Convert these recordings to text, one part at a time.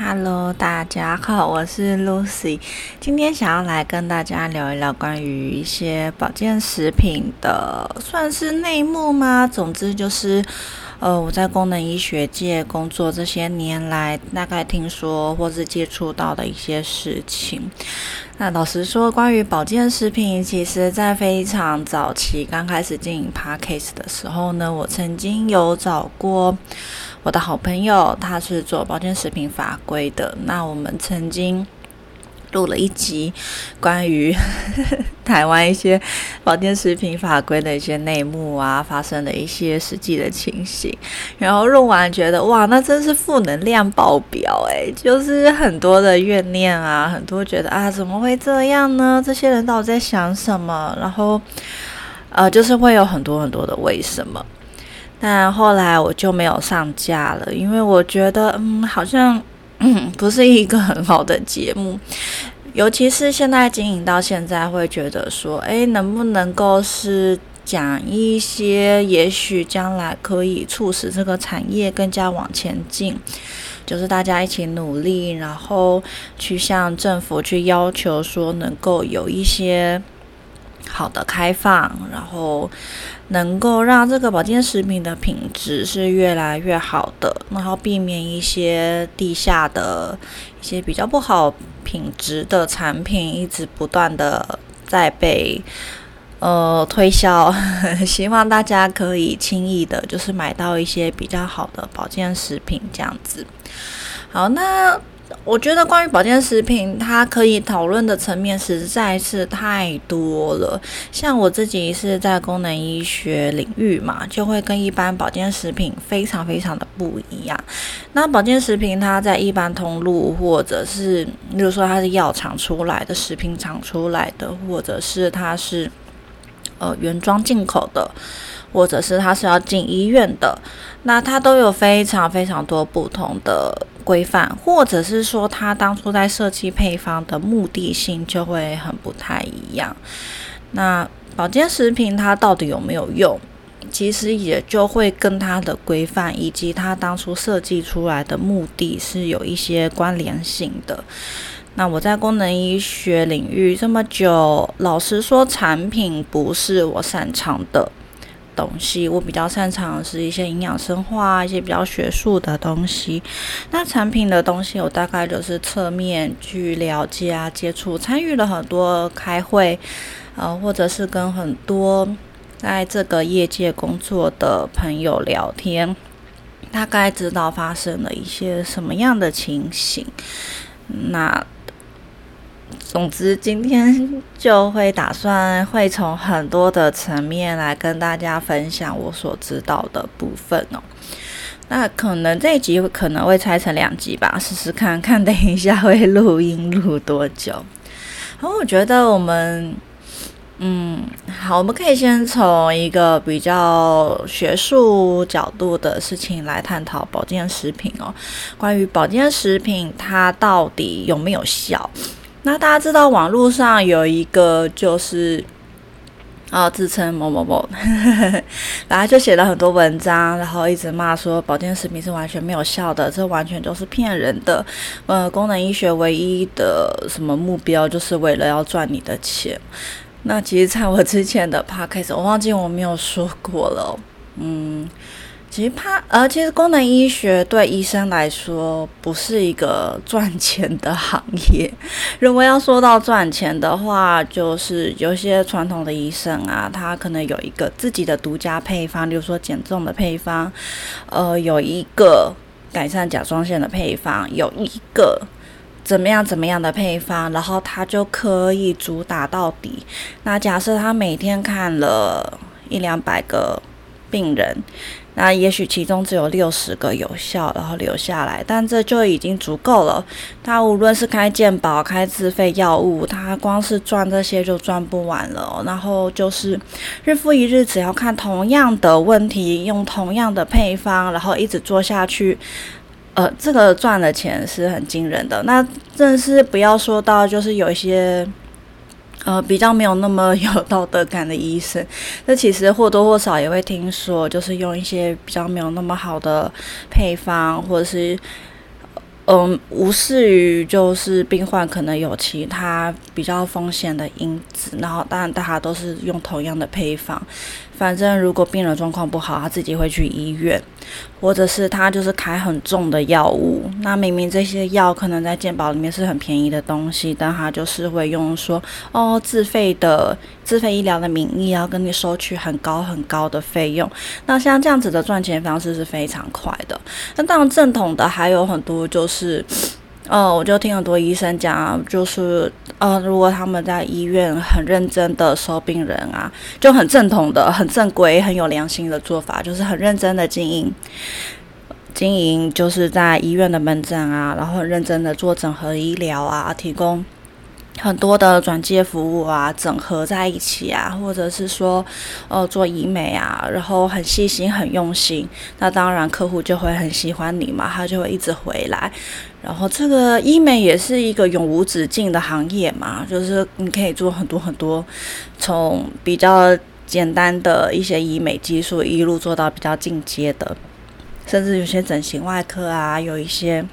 Hello，大家好，我是 Lucy。今天想要来跟大家聊一聊关于一些保健食品的，算是内幕吗？总之就是，呃，我在功能医学界工作这些年来，大概听说或是接触到的一些事情。那老实说，关于保健食品，其实在非常早期刚开始经营 Parkcase 的时候呢，我曾经有找过。我的好朋友，他是做保健食品法规的。那我们曾经录了一集关于 台湾一些保健食品法规的一些内幕啊，发生的一些实际的情形。然后录完觉得，哇，那真是负能量爆表诶，就是很多的怨念啊，很多觉得啊，怎么会这样呢？这些人到底在想什么？然后，呃，就是会有很多很多的为什么。但后来我就没有上架了，因为我觉得，嗯，好像，不是一个很好的节目。尤其是现在经营到现在，会觉得说，诶，能不能够是讲一些，也许将来可以促使这个产业更加往前进，就是大家一起努力，然后去向政府去要求说，能够有一些。好的开放，然后能够让这个保健食品的品质是越来越好的，然后避免一些地下的一些比较不好品质的产品一直不断的在被呃推销，希望大家可以轻易的就是买到一些比较好的保健食品这样子。好，那。我觉得关于保健食品，它可以讨论的层面实在是太多了。像我自己是在功能医学领域嘛，就会跟一般保健食品非常非常的不一样。那保健食品它在一般通路，或者是比如说它是药厂出来的、食品厂出来的，或者是它是呃原装进口的，或者是它是要进医院的，那它都有非常非常多不同的。规范，或者是说他当初在设计配方的目的性就会很不太一样。那保健食品它到底有没有用，其实也就会跟它的规范以及它当初设计出来的目的是有一些关联性的。那我在功能医学领域这么久，老实说，产品不是我擅长的。东西我比较擅长是一些营养生化，一些比较学术的东西。那产品的东西，我大概就是侧面去了解啊，接触，参与了很多开会，呃，或者是跟很多在这个业界工作的朋友聊天，大概知道发生了一些什么样的情形。那。总之，今天就会打算会从很多的层面来跟大家分享我所知道的部分哦。那可能这一集可能会拆成两集吧，试试看看，等一下会录音录多久。然后我觉得我们，嗯，好，我们可以先从一个比较学术角度的事情来探讨保健食品哦。关于保健食品，它到底有没有效？那大家知道网络上有一个就是啊自称某某某，然后就写了很多文章，然后一直骂说保健食品是完全没有效的，这完全都是骗人的。呃，功能医学唯一的什么目标就是为了要赚你的钱。那其实在我之前的 podcast，我忘记我没有说过了，嗯。其实怕，呃，其实功能医学对医生来说不是一个赚钱的行业。如果要说到赚钱的话，就是有些传统的医生啊，他可能有一个自己的独家配方，比如说减重的配方，呃，有一个改善甲状腺的配方，有一个怎么样怎么样的配方，然后他就可以主打到底。那假设他每天看了一两百个病人。那也许其中只有六十个有效，然后留下来，但这就已经足够了。他无论是开健保、开自费药物，他光是赚这些就赚不完了。然后就是日复一日，只要看同样的问题，用同样的配方，然后一直做下去，呃，这个赚的钱是很惊人的。那正是不要说到，就是有一些。呃，比较没有那么有道德感的医生，那其实或多或少也会听说，就是用一些比较没有那么好的配方，或者是嗯，无视于就是病患可能有其他比较风险的因子，然后当然大家都是用同样的配方。反正如果病人状况不好，他自己会去医院，或者是他就是开很重的药物。那明明这些药可能在健保里面是很便宜的东西，但他就是会用说哦自费的自费医疗的名义，要跟你收取很高很高的费用。那像这样子的赚钱方式是非常快的。那当然正统的还有很多就是。呃，我就听很多医生讲，就是呃，如果他们在医院很认真的收病人啊，就很正统的、很正规、很有良心的做法，就是很认真的经营，经营就是在医院的门诊啊，然后很认真的做整合医疗啊，提供。很多的转介服务啊，整合在一起啊，或者是说，呃，做医美啊，然后很细心、很用心，那当然客户就会很喜欢你嘛，他就会一直回来。然后这个医美也是一个永无止境的行业嘛，就是你可以做很多很多，从比较简单的一些医美技术，一路做到比较进阶的，甚至有些整形外科啊，有一些。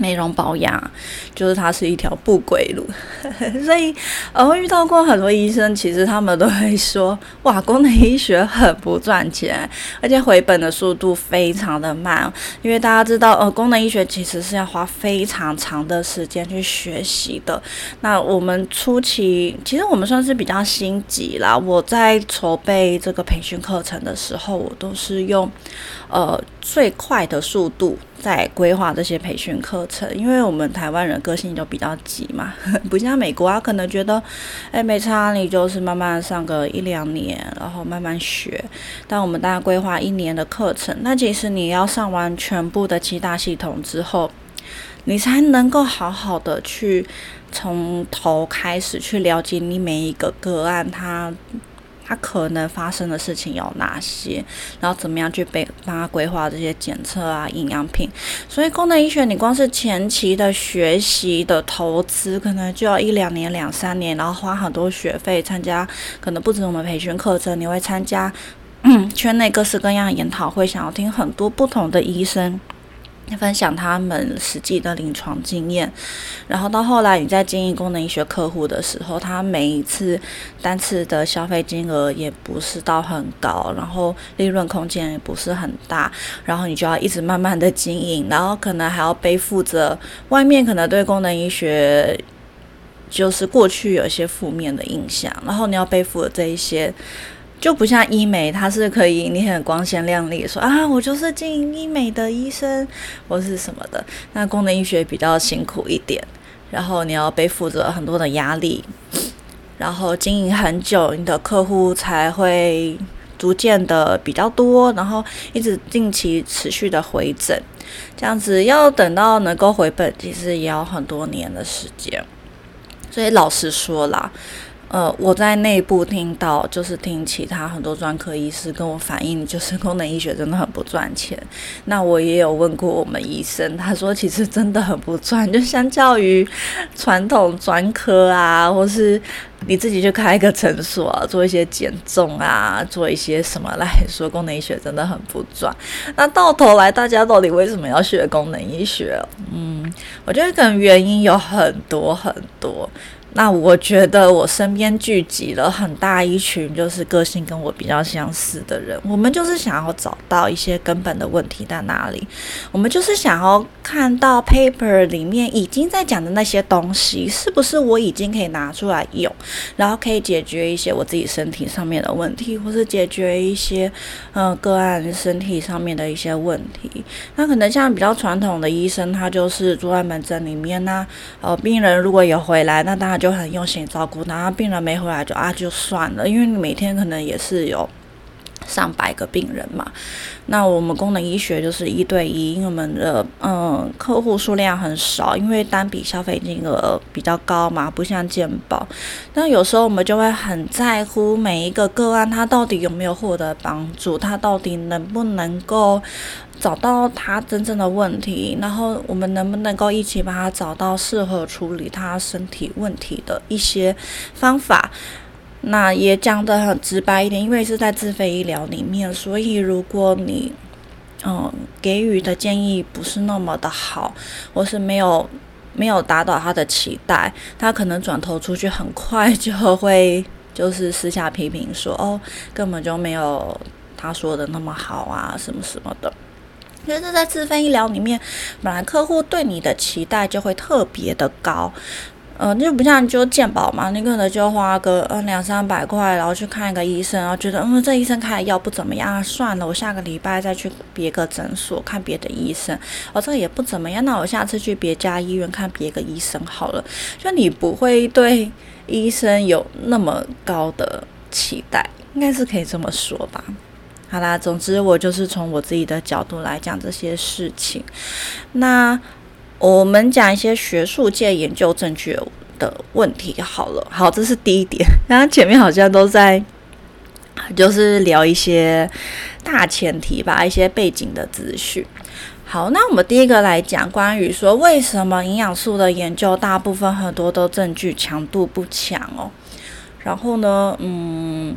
美容保养，就是它是一条不归路，所以我遇到过很多医生，其实他们都会说，哇，功能医学很不赚钱，而且回本的速度非常的慢，因为大家知道，呃，功能医学其实是要花非常长的时间去学习的。那我们初期，其实我们算是比较心急啦。我在筹备这个培训课程的时候，我都是用，呃，最快的速度。在规划这些培训课程，因为我们台湾人个性就比较急嘛，不像美国啊，可能觉得，哎，没差，你就是慢慢上个一两年，然后慢慢学。但我们大概规划一年的课程，那其实你要上完全部的七大系统之后，你才能够好好的去从头开始去了解你每一个个案它。它可能发生的事情有哪些？然后怎么样去被帮他规划这些检测啊、营养品？所以功能医学，你光是前期的学习的投资，可能就要一两年、两三年，然后花很多学费参加，可能不止我们培训课程，你会参加 圈内各式各样的研讨会，想要听很多不同的医生。分享他们实际的临床经验，然后到后来你在经营功能医学客户的时候，他每一次单次的消费金额也不是到很高，然后利润空间也不是很大，然后你就要一直慢慢的经营，然后可能还要背负着外面可能对功能医学就是过去有一些负面的印象，然后你要背负的这一些。就不像医美，它是可以你很光鲜亮丽，说啊，我就是经营医美的医生，或是什么的。那功能医学比较辛苦一点，然后你要背负着很多的压力，然后经营很久，你的客户才会逐渐的比较多，然后一直定期持续的回诊，这样子要等到能够回本，其实也要很多年的时间。所以老实说啦。呃，我在内部听到，就是听其他很多专科医师跟我反映，就是功能医学真的很不赚钱。那我也有问过我们医生，他说其实真的很不赚，就相较于传统专科啊，或是你自己去开一个诊所啊，做一些减重啊，做一些什么来说，功能医学真的很不赚。那到头来，大家到底为什么要学功能医学？嗯，我觉得可能原因有很多很多。那我觉得我身边聚集了很大一群，就是个性跟我比较相似的人。我们就是想要找到一些根本的问题在哪里，我们就是想要看到 paper 里面已经在讲的那些东西，是不是我已经可以拿出来用，然后可以解决一些我自己身体上面的问题，或是解决一些嗯个案身体上面的一些问题。那可能像比较传统的医生，他就是住在门诊里面呢，呃，病人如果有回来，那当然。就很用心照顾，然后病人没回来就啊就算了，因为你每天可能也是有上百个病人嘛。那我们功能医学就是一对一，因为我们的嗯客户数量很少，因为单笔消费金额比较高嘛，不像健保。那有时候我们就会很在乎每一个个案，他到底有没有获得帮助，他到底能不能够。找到他真正的问题，然后我们能不能够一起帮他找到适合处理他身体问题的一些方法？那也讲得很直白一点，因为是在自费医疗里面，所以如果你嗯，给予的建议不是那么的好，或是没有没有达到他的期待，他可能转头出去，很快就会就是私下批评说，哦，根本就没有他说的那么好啊，什么什么的。因为这在自费医疗里面，本来客户对你的期待就会特别的高。嗯，就不像就健保嘛，你可能就花个嗯两三百块，然后去看一个医生，然后觉得嗯这医生开的药不怎么样，算了，我下个礼拜再去别个诊所看别的医生，哦这个也不怎么样，那我下次去别家医院看别个医生好了。就你不会对医生有那么高的期待，应该是可以这么说吧。好啦，总之我就是从我自己的角度来讲这些事情，那。我们讲一些学术界研究证据的问题好了，好，这是第一点。刚刚前面好像都在，就是聊一些大前提吧，一些背景的资讯。好，那我们第一个来讲关于说为什么营养素的研究大部分很多都证据强度不强哦。然后呢，嗯，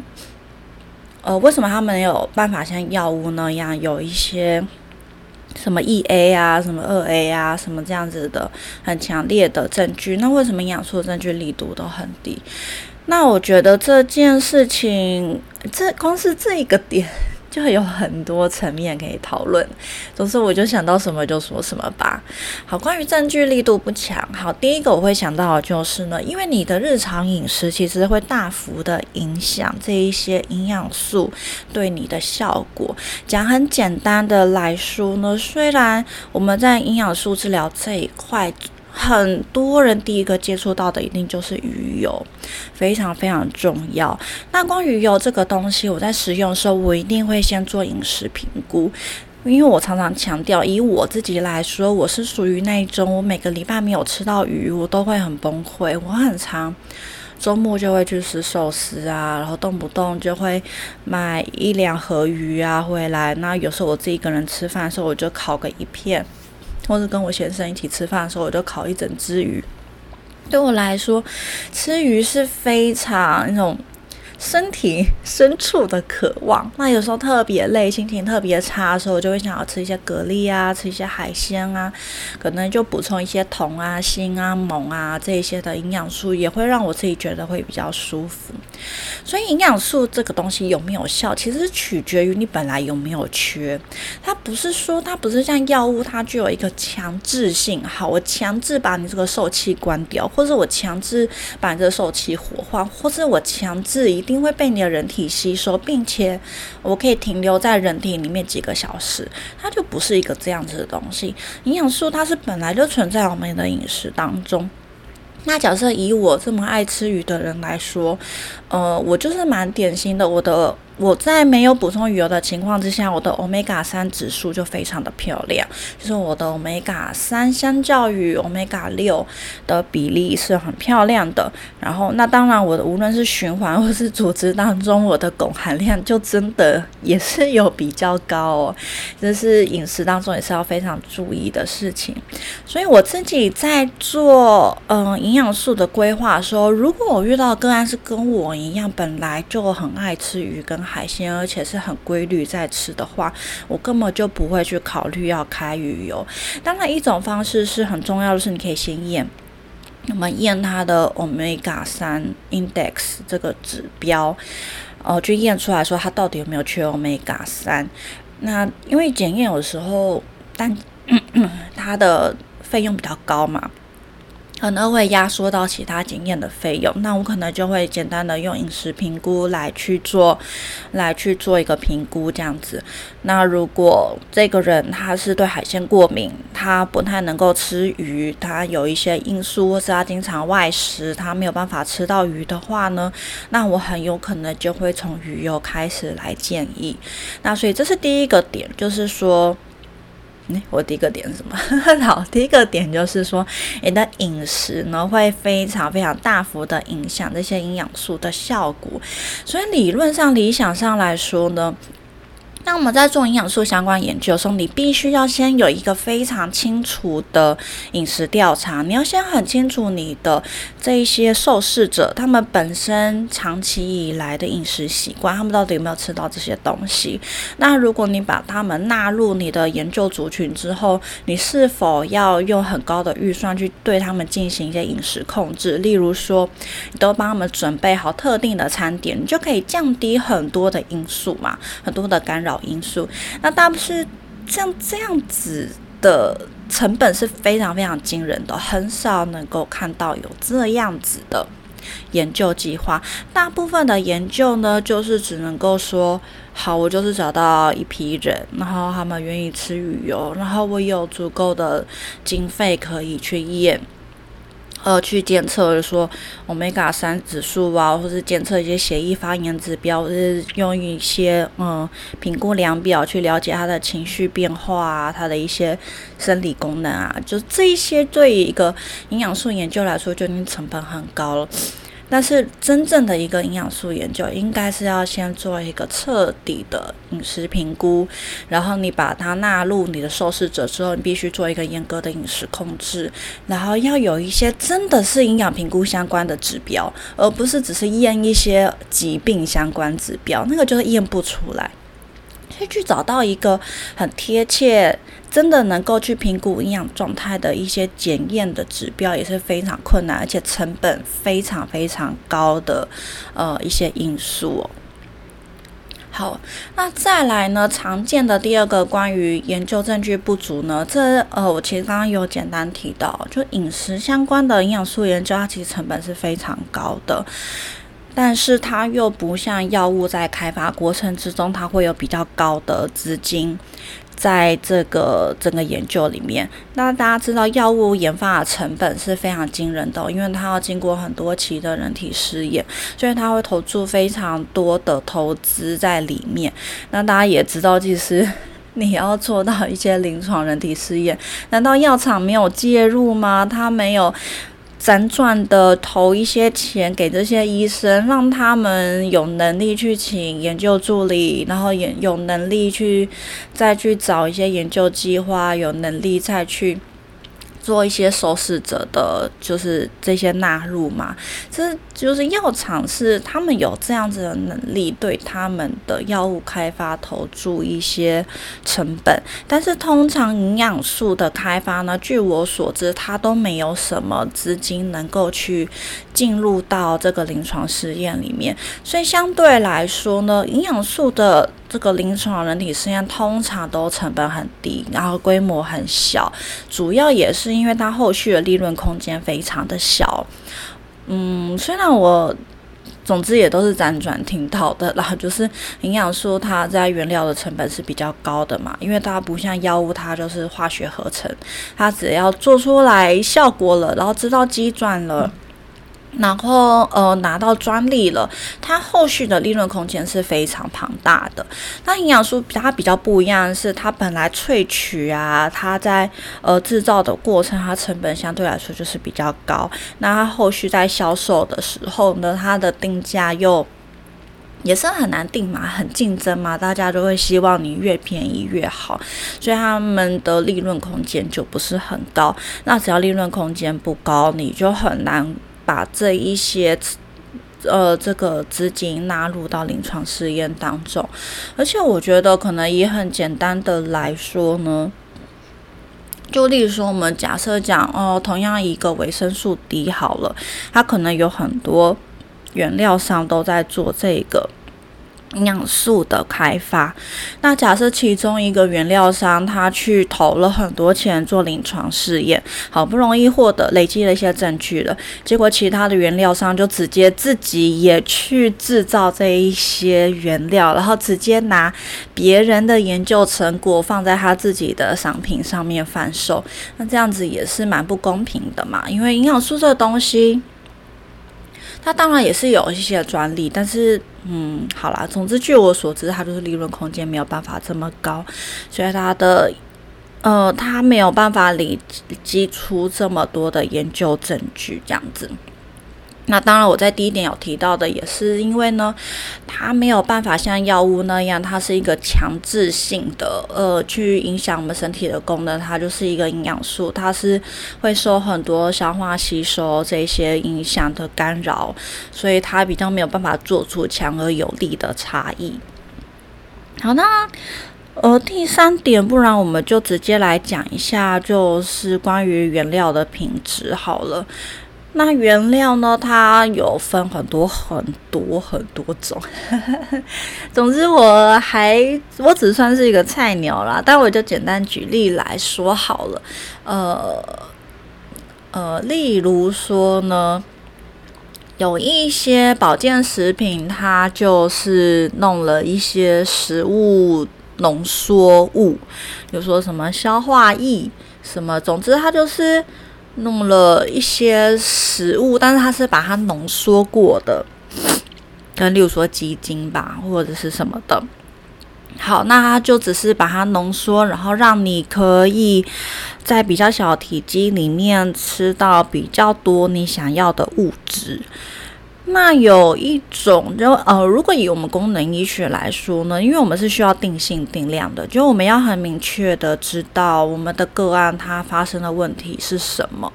呃，为什么他们有办法像药物那样有一些？什么一 A 啊，什么二 A 啊，什么这样子的很强烈的证据，那为什么营养素的证据力度都很低？那我觉得这件事情，这光是这一个点。就会有很多层面可以讨论，总之我就想到什么就说什么吧。好，关于证据力度不强，好，第一个我会想到的就是呢，因为你的日常饮食其实会大幅的影响这一些营养素对你的效果。讲很简单的来说呢，虽然我们在营养素治疗这一块。很多人第一个接触到的一定就是鱼油，非常非常重要。那关于鱼油这个东西，我在使用的时候，我一定会先做饮食评估，因为我常常强调，以我自己来说，我是属于那种，我每个礼拜没有吃到鱼，我都会很崩溃。我很常周末就会去吃寿司啊，然后动不动就会买一两盒鱼啊回来。那有时候我自己一个人吃饭的时候，我就烤个一片。或者跟我先生一起吃饭的时候，我就烤一整只鱼。对我来说，吃鱼是非常那种。身体深处的渴望，那有时候特别累，心情特别差的时候，我就会想要吃一些蛤蜊啊，吃一些海鲜啊，可能就补充一些铜啊、锌啊、锰啊这些的营养素，也会让我自己觉得会比较舒服。所以营养素这个东西有没有效，其实取决于你本来有没有缺。它不是说它不是像药物，它具有一个强制性。好，我强制把你这个受气关掉，或者我强制把你这个受气活化，或者我强制一定。因会被你的人体吸收，并且我可以停留在人体里面几个小时，它就不是一个这样子的东西。营养素它是本来就存在我们的饮食当中。那假设以我这么爱吃鱼的人来说，呃，我就是蛮典型的，我的。我在没有补充鱼油的情况之下，我的 omega 三指数就非常的漂亮，就是我的 omega 三相较于 omega 六的比例是很漂亮的。然后，那当然我的无论是循环 或是组织当中，我的汞含量就真的也是有比较高哦，这是饮食当中也是要非常注意的事情。所以我自己在做嗯营养素的规划的时候，如果我遇到个案是跟我一样，本来就很爱吃鱼跟海鲜，而且是很规律在吃的话，我根本就不会去考虑要开鱼油。当然，一种方式是很重要的是，你可以先验，那么验它的 omega 三 index 这个指标，呃，去验出来说它到底有没有缺 omega 三。那因为检验有时候，但 它的费用比较高嘛。可能会压缩到其他检验的费用，那我可能就会简单的用饮食评估来去做，来去做一个评估这样子。那如果这个人他是对海鲜过敏，他不太能够吃鱼，他有一些因素，或是他经常外食，他没有办法吃到鱼的话呢，那我很有可能就会从鱼油开始来建议。那所以这是第一个点，就是说。我第一个点是什么？好，第一个点就是说，你的饮食呢会非常非常大幅的影响这些营养素的效果。所以理论上、理想上来说呢，那我们在做营养素相关研究的时候，你必须要先有一个非常清楚的饮食调查。你要先很清楚你的这一些受试者，他们本身长期以来的饮食习惯，他们到底有没有吃到这些东西？那如果你把他们纳入你的研究族群之后，你是否要用很高的预算去对他们进行一些饮食控制？例如说，你都帮他们准备好特定的餐点，你就可以降低很多的因素嘛，很多的干扰。因素，那大不是像这样子的成本是非常非常惊人的，很少能够看到有这样子的研究计划。大部分的研究呢，就是只能够说，好，我就是找到一批人，然后他们愿意吃鱼油，然后我有足够的经费可以去验。呃，去监测说 omega 三指数啊，或是检测一些血液发炎指标，或是用一些嗯评估量表去了解他的情绪变化啊，他的一些生理功能啊，就这一些对于一个营养素研究来说，就已经成本很高了。但是真正的一个营养素研究，应该是要先做一个彻底的饮食评估，然后你把它纳入你的受试者之后，你必须做一个严格的饮食控制，然后要有一些真的是营养评估相关的指标，而不是只是验一些疾病相关指标，那个就是验不出来。所以去找到一个很贴切。真的能够去评估营养状态的一些检验的指标也是非常困难，而且成本非常非常高的呃一些因素哦。好，那再来呢？常见的第二个关于研究证据不足呢？这呃，我其实刚刚有简单提到，就饮食相关的营养素研究，它其实成本是非常高的，但是它又不像药物在开发过程之中，它会有比较高的资金。在这个整个研究里面，那大家知道药物研发的成本是非常惊人的，因为它要经过很多期的人体试验，所以它会投注非常多的投资在里面。那大家也知道，其实 你要做到一些临床人体试验，难道药厂没有介入吗？它没有。辗转的投一些钱给这些医生，让他们有能力去请研究助理，然后也有能力去再去找一些研究计划，有能力再去。做一些受试者的，就是这些纳入嘛，这就是药厂是他们有这样子的能力，对他们的药物开发投注一些成本。但是通常营养素的开发呢，据我所知，它都没有什么资金能够去进入到这个临床试验里面，所以相对来说呢，营养素的。这个临床人体试验通常都成本很低，然后规模很小，主要也是因为它后续的利润空间非常的小。嗯，虽然我总之也都是辗转听到的，然后就是营养素它在原料的成本是比较高的嘛，因为它不像药物，它就是化学合成，它只要做出来效果了，然后知道机转了。然后呃拿到专利了，它后续的利润空间是非常庞大的。那营养素它比较不一样的是，它本来萃取啊，它在呃制造的过程，它成本相对来说就是比较高。那它后续在销售的时候呢，它的定价又也是很难定嘛，很竞争嘛，大家都会希望你越便宜越好，所以他们的利润空间就不是很高。那只要利润空间不高，你就很难。把这一些呃这个资金纳入到临床试验当中，而且我觉得可能也很简单的来说呢，就例如说我们假设讲哦，同样一个维生素 D 好了，它可能有很多原料商都在做这个。营养素的开发，那假设其中一个原料商他去投了很多钱做临床试验，好不容易获得累积了一些证据了，结果其他的原料商就直接自己也去制造这一些原料，然后直接拿别人的研究成果放在他自己的商品上面贩售，那这样子也是蛮不公平的嘛，因为营养素这个东西。它当然也是有一些专利，但是，嗯，好啦，总之据我所知，它就是利润空间没有办法这么高，所以它的，呃，它没有办法累积出这么多的研究证据这样子。那当然，我在第一点有提到的，也是因为呢，它没有办法像药物那样，它是一个强制性的，呃，去影响我们身体的功能。它就是一个营养素，它是会受很多消化吸收这些影响的干扰，所以它比较没有办法做出强而有力的差异。好，那呃，第三点，不然我们就直接来讲一下，就是关于原料的品质好了。那原料呢？它有分很多很多很多种。总之，我还我只算是一个菜鸟啦，但我就简单举例来说好了。呃呃，例如说呢，有一些保健食品，它就是弄了一些食物浓缩物，比如说什么消化液，什么，总之它就是。弄了一些食物，但是它是把它浓缩过的，跟 例如说鸡精吧，或者是什么的。好，那它就只是把它浓缩，然后让你可以在比较小体积里面吃到比较多你想要的物质。那有一种，就呃，如果以我们功能医学来说呢，因为我们是需要定性定量的，就我们要很明确的知道我们的个案它发生的问题是什么，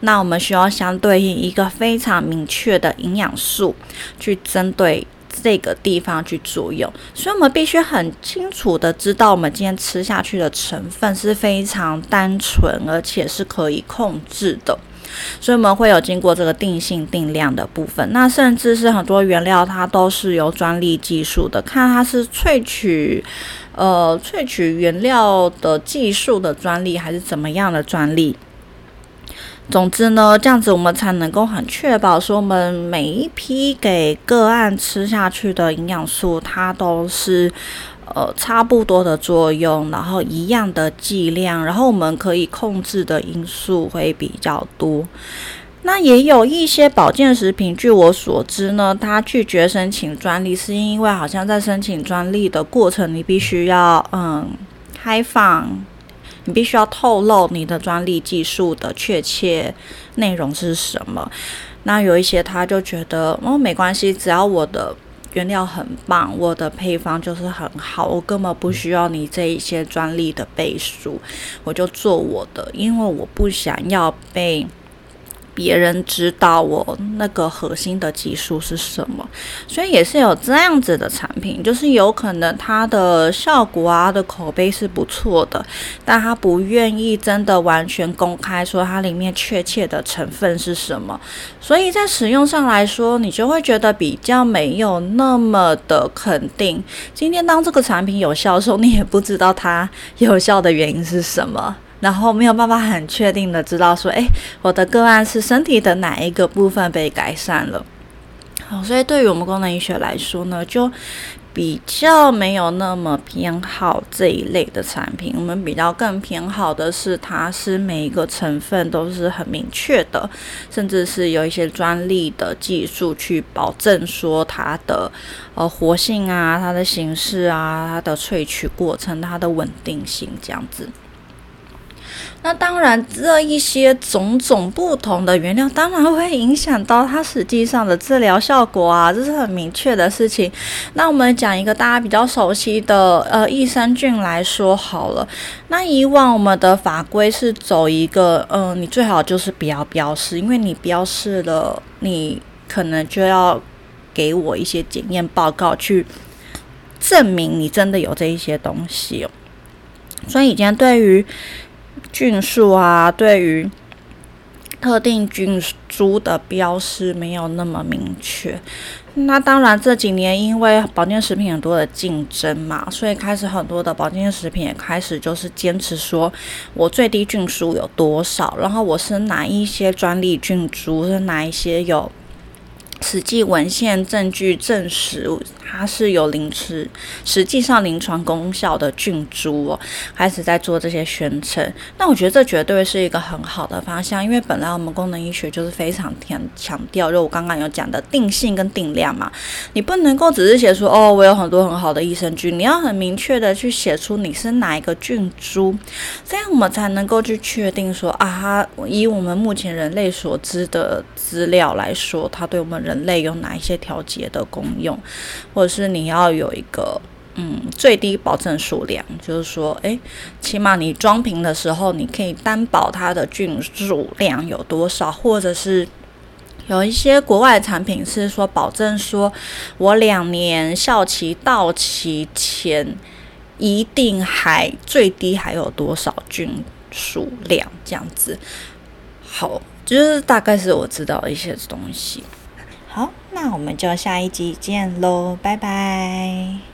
那我们需要相对应一个非常明确的营养素去针对这个地方去作用，所以我们必须很清楚的知道我们今天吃下去的成分是非常单纯，而且是可以控制的。所以我们会有经过这个定性定量的部分，那甚至是很多原料它都是有专利技术的，看它是萃取，呃，萃取原料的技术的专利还是怎么样的专利。总之呢，这样子我们才能够很确保说，我们每一批给个案吃下去的营养素，它都是。呃，差不多的作用，然后一样的剂量，然后我们可以控制的因素会比较多。那也有一些保健食品，据我所知呢，它拒绝申请专利，是因为好像在申请专利的过程，你必须要嗯开放，你必须要透露你的专利技术的确切内容是什么。那有一些他就觉得哦没关系，只要我的。原料很棒，我的配方就是很好，我根本不需要你这一些专利的背书，我就做我的，因为我不想要被。别人知道我那个核心的技术是什么，所以也是有这样子的产品，就是有可能它的效果啊的口碑是不错的，但他不愿意真的完全公开说它里面确切的成分是什么，所以在使用上来说，你就会觉得比较没有那么的肯定。今天当这个产品有效的时候，你也不知道它有效的原因是什么。然后没有办法很确定的知道说，诶，我的个案是身体的哪一个部分被改善了。好，所以对于我们功能医学来说呢，就比较没有那么偏好这一类的产品。我们比较更偏好的是，它是每一个成分都是很明确的，甚至是有一些专利的技术去保证说它的呃活性啊、它的形式啊、它的萃取过程、它的稳定性这样子。那当然，这一些种种不同的原料，当然会影响到它实际上的治疗效果啊，这是很明确的事情。那我们讲一个大家比较熟悉的，呃，益生菌来说好了。那以往我们的法规是走一个，嗯，你最好就是不要标示，因为你标示了，你可能就要给我一些检验报告去证明你真的有这一些东西哦。所以以前对于菌数啊，对于特定菌株的标识没有那么明确。那当然这几年因为保健食品很多的竞争嘛，所以开始很多的保健食品也开始就是坚持说，我最低菌数有多少，然后我是哪一些专利菌株，是哪一些有实际文献证据证实它是有临实实际上临床功效的菌株哦，开始在做这些宣称。那我觉得这绝对是一个很好的方向，因为本来我们功能医学就是非常强强调，就我刚刚有讲的定性跟定量嘛，你不能够只是写出哦，我有很多很好的益生菌，你要很明确的去写出你是哪一个菌株，这样我们才能够去确定说啊，以我们目前人类所知的资料来说，它对我们人人类有哪一些调节的功用。或者是你要有一个嗯最低保证数量，就是说，诶，起码你装瓶的时候，你可以担保它的菌数量有多少，或者是有一些国外产品是说保证说我两年效期到期前一定还最低还有多少菌数量这样子。好，就是大概是我知道一些东西。好，那我们就下一集见喽，拜拜。